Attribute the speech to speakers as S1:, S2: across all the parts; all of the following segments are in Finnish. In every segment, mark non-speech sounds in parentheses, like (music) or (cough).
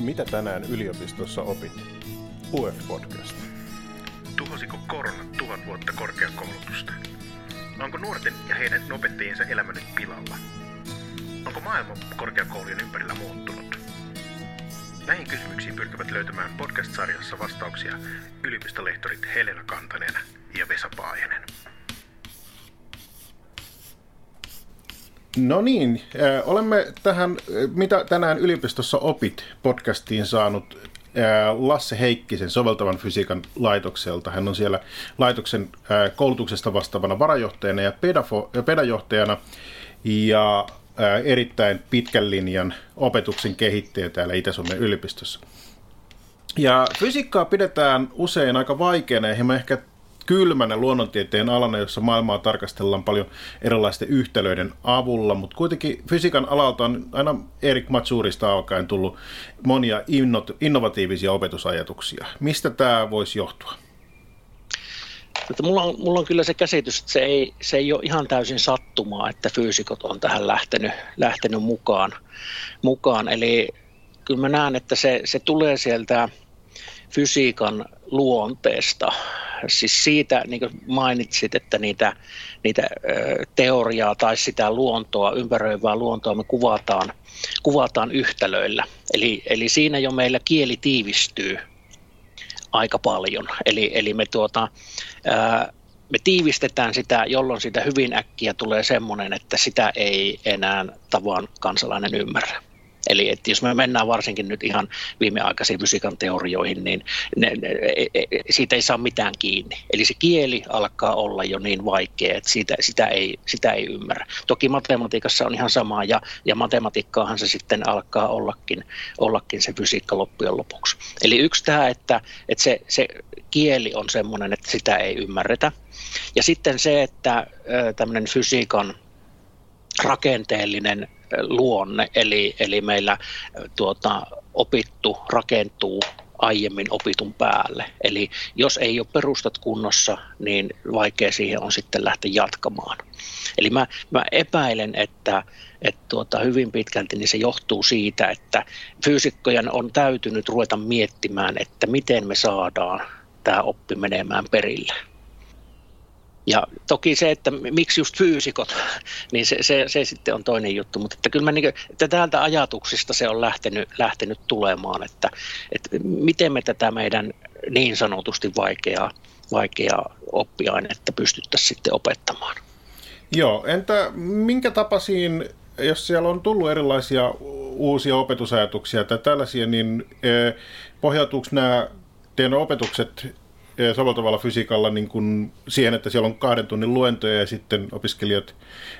S1: Mitä tänään yliopistossa opit? UF-podcast.
S2: Tuhosiko korona tuhat vuotta korkeakoulutusta? Onko nuorten ja heidän opettajiensa elämä nyt pilalla? Onko maailma korkeakoulujen ympärillä muuttunut? Näihin kysymyksiin pyrkivät löytämään podcast-sarjassa vastauksia yliopistolehtorit Helena Kantanen ja Vesa Paajanen.
S1: No niin, äh, olemme tähän Mitä tänään yliopistossa opit podcastiin saanut äh, Lasse Heikkisen soveltavan fysiikan laitokselta. Hän on siellä laitoksen koulutuksesta vastaavana varajohtajana ja pedafo- pedajohtajana ja erittäin pitkän linjan opetuksen kehittäjä täällä Itä-Suomen yliopistossa. Ja fysiikkaa pidetään usein aika vaikeana ja ehkä kylmänä luonnontieteen alana, jossa maailmaa tarkastellaan paljon erilaisten yhtälöiden avulla, mutta kuitenkin fysiikan alalta on aina Erik Matsurista alkaen tullut monia innovatiivisia opetusajatuksia. Mistä tämä voisi johtua?
S3: Että mulla, on, mulla on kyllä se käsitys, että se ei, se ei ole ihan täysin sattumaa, että fyysikot on tähän lähtenyt, lähtenyt mukaan, mukaan. Eli kyllä mä näen, että se, se tulee sieltä fysiikan luonteesta. Siis siitä, niin kuin mainitsit, että niitä, niitä teoriaa tai sitä luontoa, ympäröivää luontoa me kuvataan, kuvataan yhtälöillä. Eli, eli siinä jo meillä kieli tiivistyy aika paljon. Eli, eli me, tuota, ää, me tiivistetään sitä, jolloin sitä hyvin äkkiä tulee semmoinen, että sitä ei enää tavan kansalainen ymmärrä. Eli että jos me mennään varsinkin nyt ihan viimeaikaisiin fysiikan teorioihin, niin ne, ne, e, e, siitä ei saa mitään kiinni. Eli se kieli alkaa olla jo niin vaikea, että siitä, sitä, ei, sitä ei ymmärrä. Toki matematiikassa on ihan sama, ja, ja matematiikkaahan se sitten alkaa ollakin, ollakin se fysiikka loppujen lopuksi. Eli yksi tämä, että, että se, se kieli on sellainen, että sitä ei ymmärretä. Ja sitten se, että tämmöinen fysiikan rakenteellinen luonne, eli, eli meillä tuota, opittu rakentuu aiemmin opitun päälle. Eli jos ei ole perustat kunnossa, niin vaikea siihen on sitten lähteä jatkamaan. Eli mä, mä epäilen, että, että tuota, hyvin pitkälti niin se johtuu siitä, että fyysikkojen on täytynyt ruveta miettimään, että miten me saadaan tämä oppi menemään perille. Ja toki se, että miksi just fyysikot, (laughs) niin se, se, se sitten on toinen juttu, mutta että kyllä mä niin että täältä ajatuksista se on lähtenyt, lähtenyt tulemaan, että, että miten me tätä meidän niin sanotusti vaikeaa, vaikeaa oppiainetta pystyttäisiin sitten opettamaan.
S1: Joo, entä minkä tapaisiin, jos siellä on tullut erilaisia uusia opetusajatuksia tai tällaisia, niin eh, pohjautuuko nämä teidän opetukset soveltavalla fysiikalla niin kuin siihen, että siellä on kahden tunnin luentoja ja sitten opiskelijat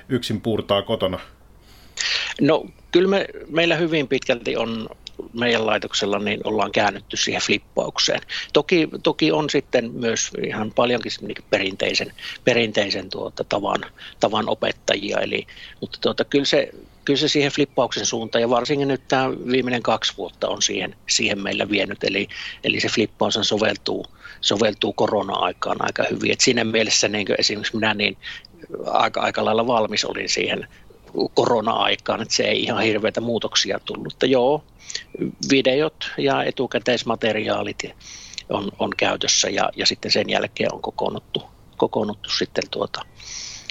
S1: yksin puurtaa kotona?
S3: No kyllä me, meillä hyvin pitkälti on meidän laitoksella niin ollaan käännytty siihen flippaukseen. Toki, toki on sitten myös ihan paljonkin niin perinteisen, perinteisen tuota, tavan, tavan opettajia, eli, mutta tuota, kyllä, se, kyllä se siihen flippauksen suuntaan ja varsinkin nyt tämä viimeinen kaksi vuotta on siihen, siihen meillä vienyt, eli, eli se flippaus soveltuu, soveltuu korona-aikaan aika hyvin. Et siinä mielessä niin esimerkiksi minä niin aika, aika lailla valmis olin siihen korona-aikaan, että se ei ihan hirveitä muutoksia tullut. Että joo, videot ja etukäteismateriaalit on, on käytössä ja, ja sitten sen jälkeen on kokoonnuttu, kokoonnuttu sitten tuota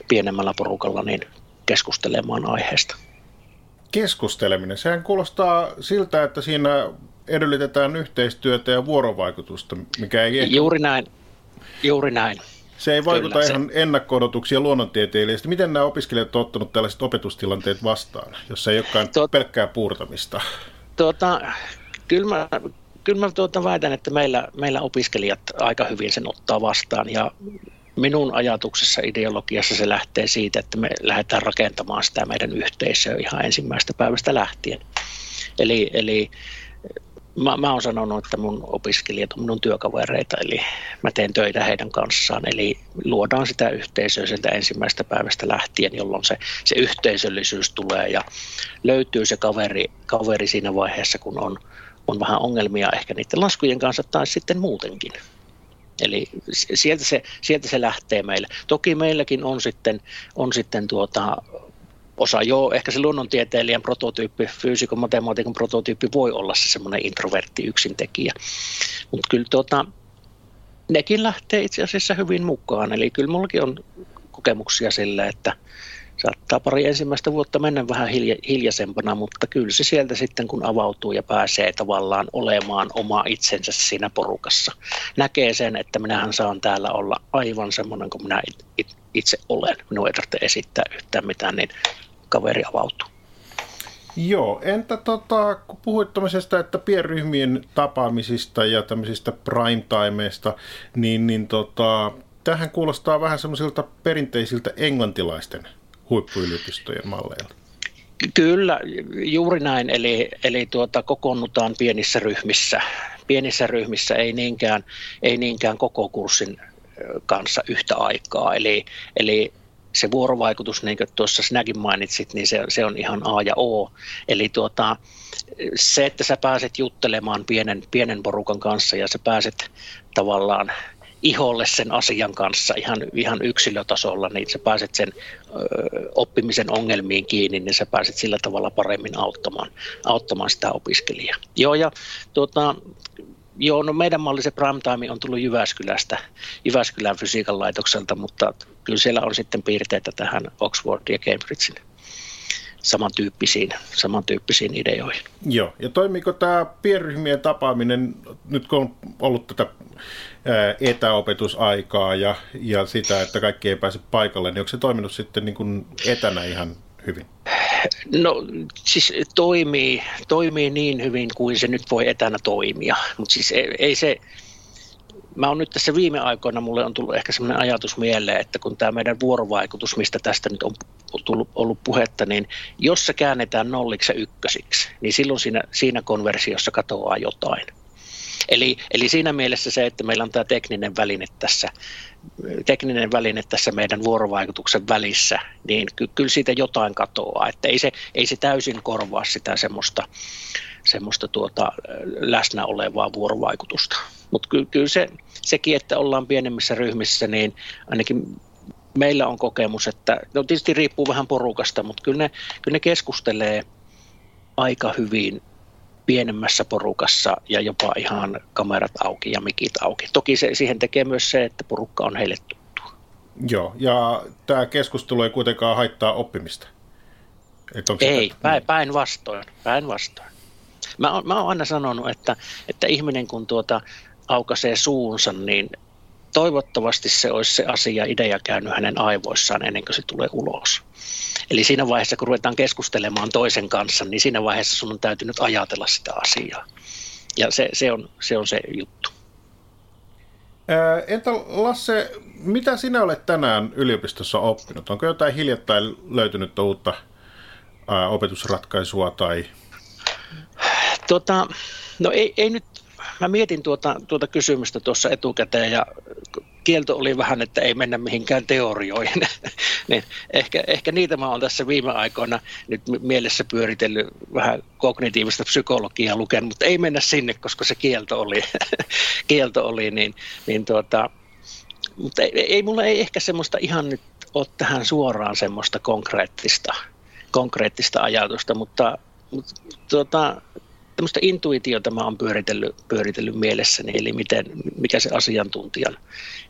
S3: pienemmällä porukalla niin keskustelemaan aiheesta.
S1: Keskusteleminen, sehän kuulostaa siltä, että siinä edellytetään yhteistyötä ja vuorovaikutusta, mikä ei
S3: ehkä... Juuri näin, juuri näin.
S1: Se ei vaikuta Kyllä, ihan se... ennakko-odotuksia luonnontieteilijöistä. Miten nämä opiskelijat ovat ottaneet tällaiset opetustilanteet vastaan, jos ei olekaan Tot... pelkkää puurtamista?
S3: Tuota, kyllä mä, kyllä mä tuota väitän, että meillä, meillä opiskelijat aika hyvin sen ottaa vastaan ja minun ajatuksessa, ideologiassa se lähtee siitä, että me lähdetään rakentamaan sitä meidän yhteisöä ihan ensimmäistä päivästä lähtien. Eli, eli mä, mä oon sanonut, että mun opiskelijat on minun työkavereita, eli mä teen töitä heidän kanssaan. Eli luodaan sitä yhteisöä sieltä ensimmäistä päivästä lähtien, jolloin se, se yhteisöllisyys tulee ja löytyy se kaveri, kaveri siinä vaiheessa, kun on, on vähän ongelmia ehkä niiden laskujen kanssa tai sitten muutenkin. Eli sieltä se, sieltä se lähtee meille. Toki meilläkin on sitten, on sitten tuota osa. Joo, ehkä se luonnontieteilijän prototyyppi, fyysikon, matemaatikon prototyyppi voi olla se semmoinen introvertti yksintekijä. Mutta kyllä tuota, nekin lähtee itse asiassa hyvin mukaan. Eli kyllä mullakin on kokemuksia sillä, että saattaa pari ensimmäistä vuotta mennä vähän hilja, hiljaisempana, mutta kyllä se sieltä sitten kun avautuu ja pääsee tavallaan olemaan oma itsensä siinä porukassa, näkee sen, että minähän saan täällä olla aivan semmoinen kuin minä itse olen. Minun ei tarvitse esittää yhtään mitään, niin kaveri avautuu.
S1: Joo, entä tota, kun puhuit tämmöisestä, että pienryhmien tapaamisista ja tämmöisistä prime-timeista, niin, niin tota, tähän kuulostaa vähän semmoisilta perinteisiltä englantilaisten huippuyliopistojen malleilta.
S3: Kyllä, juuri näin. Eli, eli tuota, kokoonnutaan pienissä ryhmissä. Pienissä ryhmissä ei niinkään, ei niinkään koko kurssin kanssa yhtä aikaa. Eli, eli se vuorovaikutus, niin kuin tuossa sinäkin mainitsit, niin se, se on ihan A ja O. Eli tuota, se, että sä pääset juttelemaan pienen, pienen porukan kanssa ja sä pääset tavallaan iholle sen asian kanssa ihan, ihan yksilötasolla, niin sä pääset sen ö, oppimisen ongelmiin kiinni, niin sä pääset sillä tavalla paremmin auttamaan, auttamaan sitä opiskelijaa. Joo, ja tuota, Joo, no meidän malli se primetime on tullut Jyväskylästä, Jyväskylän fysiikan laitokselta, mutta kyllä siellä on sitten piirteitä tähän Oxford ja Cambridgein samantyyppisiin, samantyyppisiin ideoihin.
S1: Joo, ja toimiko tämä pienryhmien tapaaminen, nyt kun on ollut tätä etäopetusaikaa ja, ja sitä, että kaikki ei pääse paikalle, niin onko se toiminut sitten niin kuin etänä ihan hyvin?
S3: No siis toimii, toimii niin hyvin kuin se nyt voi etänä toimia, mutta siis ei, ei se, mä oon nyt tässä viime aikoina, mulle on tullut ehkä sellainen ajatus mieleen, että kun tämä meidän vuorovaikutus, mistä tästä nyt on tullut, ollut puhetta, niin jos se käännetään nolliksi ja ykkösiksi, niin silloin siinä, siinä konversiossa katoaa jotain. Eli, eli siinä mielessä se, että meillä on tämä tekninen väline tässä, tekninen väline tässä meidän vuorovaikutuksen välissä, niin ky- kyllä siitä jotain katoaa. Että ei se, ei se täysin korvaa sitä semmoista, semmoista tuota, läsnä olevaa vuorovaikutusta. Mutta ky- kyllä se, sekin, että ollaan pienemmissä ryhmissä, niin ainakin meillä on kokemus, että no tietysti riippuu vähän porukasta, mutta kyllä ne, kyllä ne keskustelee aika hyvin pienemmässä porukassa ja jopa ihan kamerat auki ja mikit auki. Toki se, siihen tekee myös se, että porukka on heille tuttu.
S1: Joo, ja tämä keskustelu ei kuitenkaan haittaa oppimista.
S3: ei, päin, päinvastoin. Päinvastoin. Mä, oon, mä oon aina sanonut, että, että ihminen kun tuota aukaisee suunsa, niin toivottavasti se olisi se asia, idea käynyt hänen aivoissaan ennen kuin se tulee ulos. Eli siinä vaiheessa, kun ruvetaan keskustelemaan toisen kanssa, niin siinä vaiheessa sun on täytynyt ajatella sitä asiaa. Ja se, se, on, se on se juttu.
S1: Entä Lasse, mitä sinä olet tänään yliopistossa oppinut? Onko jotain hiljattain löytynyt uutta opetusratkaisua tai...
S3: Tota, no ei, ei nyt mä mietin tuota, tuota kysymystä tuossa etukäteen ja kielto oli vähän, että ei mennä mihinkään teorioihin. (laughs) niin ehkä, ehkä niitä mä oon tässä viime aikoina nyt mielessä pyöritellyt vähän kognitiivista psykologiaa lukenut, mutta ei mennä sinne, koska se kielto oli, (laughs) kielto oli niin, niin tuota, mutta ei, ei, mulla ei ehkä semmoista ihan nyt ole tähän suoraan semmoista konkreettista, konkreettista ajatusta, mutta, mutta tuota, tämmöistä intuitiota mä oon pyöritellyt, pyöritellyt mielessäni, eli miten, mikä se asiantuntijan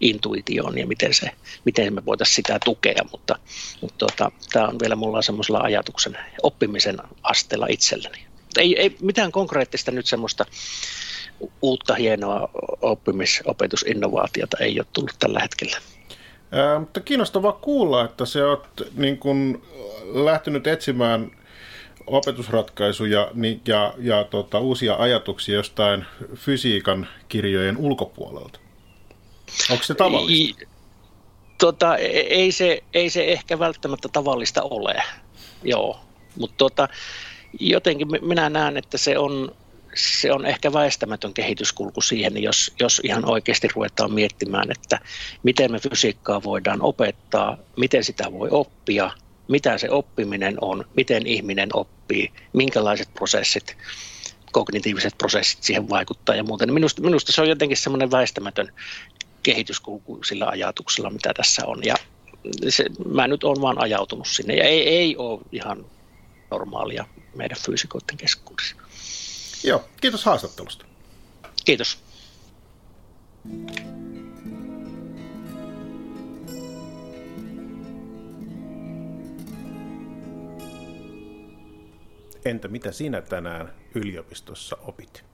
S3: intuitio on ja miten, se, miten me voitaisiin sitä tukea, mutta, mutta tuota, tämä on vielä mulla semmoisella ajatuksen oppimisen asteella itselläni. Ei, ei mitään konkreettista nyt semmoista uutta hienoa oppimis- opetusinnovaatiota ei ole tullut tällä hetkellä.
S1: Ää, mutta kiinnostavaa kuulla, että se olet niin kun lähtenyt etsimään opetusratkaisuja niin, ja, ja tota, uusia ajatuksia jostain fysiikan kirjojen ulkopuolelta. Onko se tavallista?
S3: Tota, ei, se, ei se ehkä välttämättä tavallista ole, joo. Mutta tota, jotenkin minä näen, että se on, se on ehkä väistämätön kehityskulku siihen, jos, jos ihan oikeasti ruvetaan miettimään, että miten me fysiikkaa voidaan opettaa, miten sitä voi oppia – mitä se oppiminen on, miten ihminen oppii, minkälaiset prosessit, kognitiiviset prosessit siihen vaikuttaa ja muuten. Minusta, minusta se on jotenkin semmoinen väistämätön kehityskulku sillä ajatuksella, mitä tässä on. Ja se, mä nyt olen vaan ajautunut sinne ja ei, ei ole ihan normaalia meidän fyysikoiden keskuudessa.
S1: Joo, kiitos haastattelusta.
S3: Kiitos.
S1: Entä mitä sinä tänään yliopistossa opit?